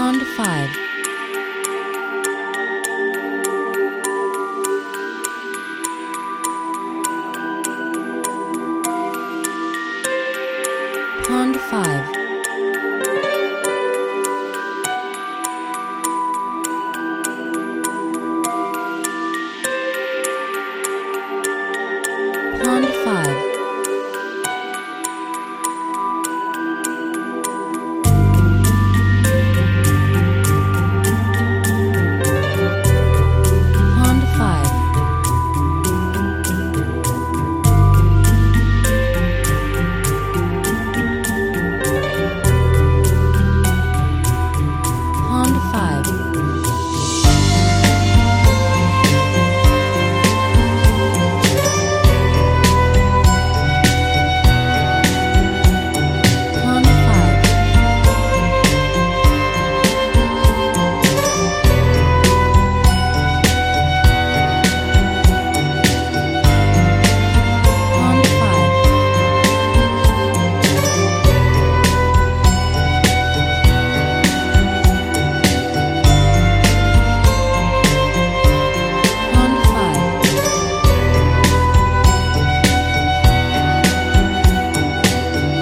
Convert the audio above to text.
Pond 5. Pond 5. Pond